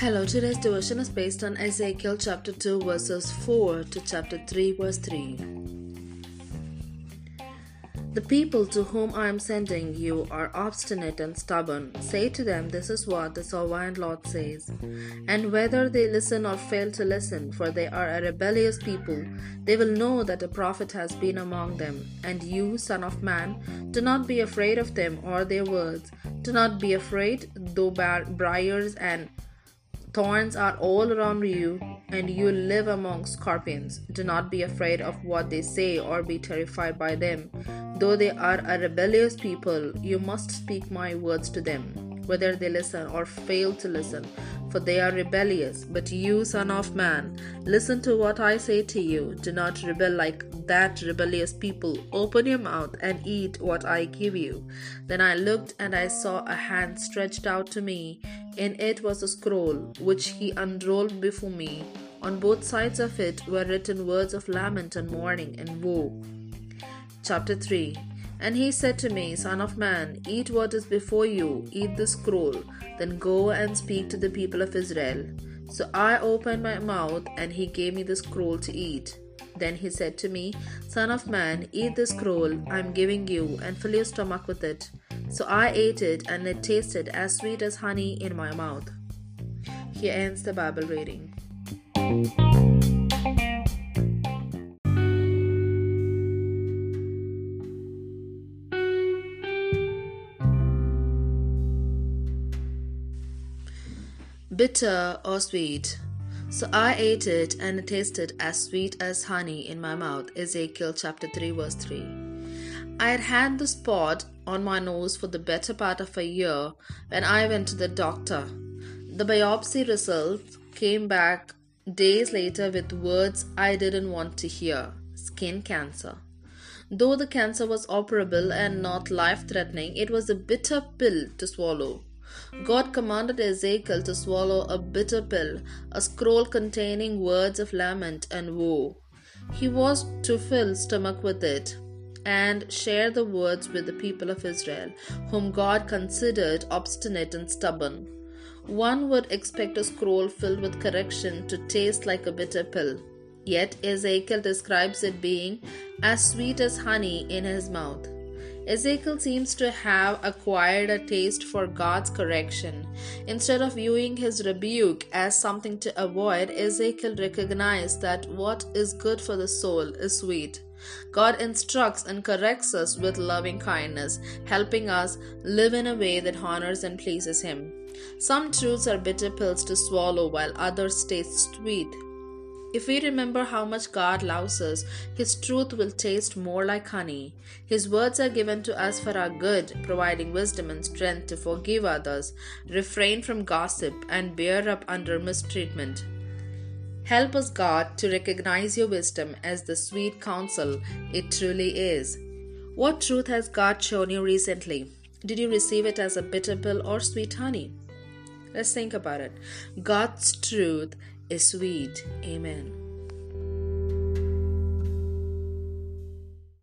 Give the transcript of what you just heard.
Hello, today's devotion is based on Ezekiel chapter 2, verses 4 to chapter 3, verse 3. The people to whom I am sending you are obstinate and stubborn. Say to them, This is what the sovereign Lord says. And whether they listen or fail to listen, for they are a rebellious people, they will know that a prophet has been among them. And you, Son of Man, do not be afraid of them or their words. Do not be afraid, though briars and Thorns are all around you, and you live among scorpions. Do not be afraid of what they say or be terrified by them. Though they are a rebellious people, you must speak my words to them, whether they listen or fail to listen, for they are rebellious. But you, Son of Man, listen to what I say to you. Do not rebel like that rebellious people. Open your mouth and eat what I give you. Then I looked, and I saw a hand stretched out to me in it was a scroll, which he unrolled before me. On both sides of it were written words of lament and mourning and woe. Chapter 3 And he said to me, Son of man, eat what is before you, eat the scroll, then go and speak to the people of Israel. So I opened my mouth, and he gave me the scroll to eat. Then he said to me, Son of man, eat the scroll I am giving you, and fill your stomach with it. So I ate it, and it tasted as sweet as honey in my mouth. Here ends the Bible reading. Bitter or sweet? So I ate it, and it tasted as sweet as honey in my mouth. Ezekiel chapter 3, verse 3. I had had the spot on my nose for the better part of a year when I went to the doctor. The biopsy results came back days later with words I didn't want to hear skin cancer. Though the cancer was operable and not life threatening, it was a bitter pill to swallow. God commanded Ezekiel to swallow a bitter pill, a scroll containing words of lament and woe. He was to fill stomach with it and share the words with the people of Israel, whom God considered obstinate and stubborn. One would expect a scroll filled with correction to taste like a bitter pill. Yet Ezekiel describes it being as sweet as honey in his mouth. Ezekiel seems to have acquired a taste for God's correction. Instead of viewing his rebuke as something to avoid, Ezekiel recognized that what is good for the soul is sweet. God instructs and corrects us with loving kindness, helping us live in a way that honors and pleases Him. Some truths are bitter pills to swallow, while others taste sweet. If we remember how much God loves us, His truth will taste more like honey. His words are given to us for our good, providing wisdom and strength to forgive others, refrain from gossip, and bear up under mistreatment. Help us, God, to recognize your wisdom as the sweet counsel it truly is. What truth has God shown you recently? Did you receive it as a bitter pill or sweet honey? Let's think about it. God's truth is sweet. Amen.